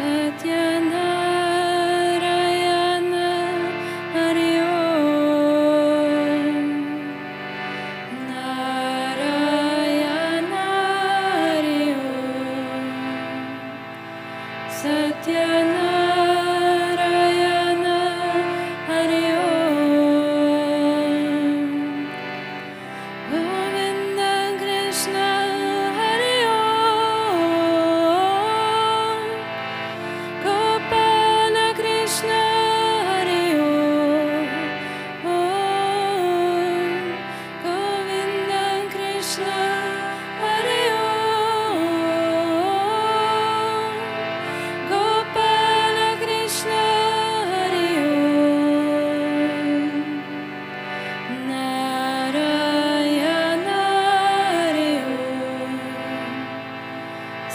Satyana.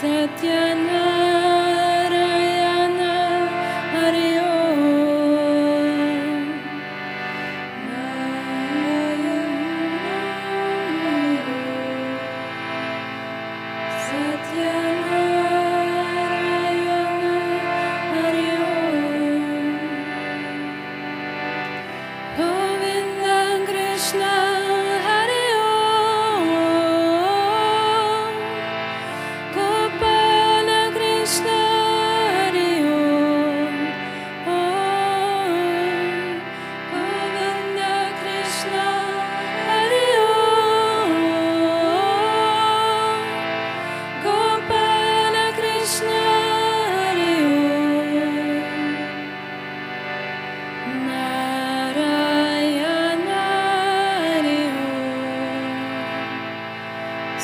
Satya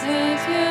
Satyanarayana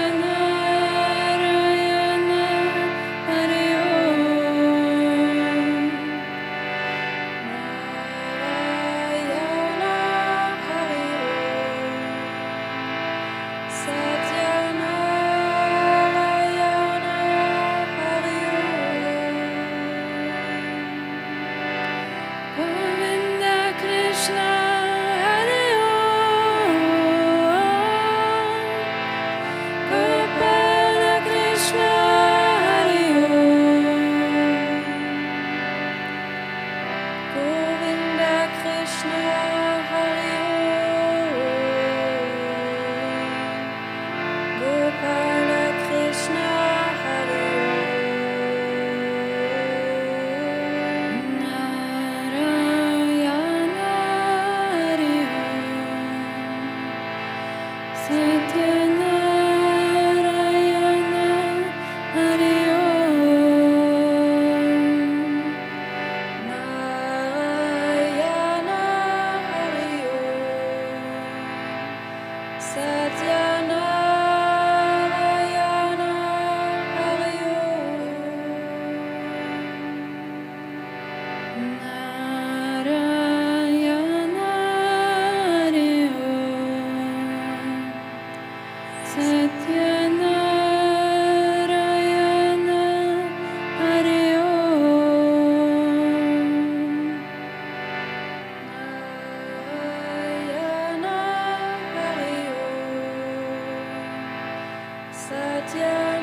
Satya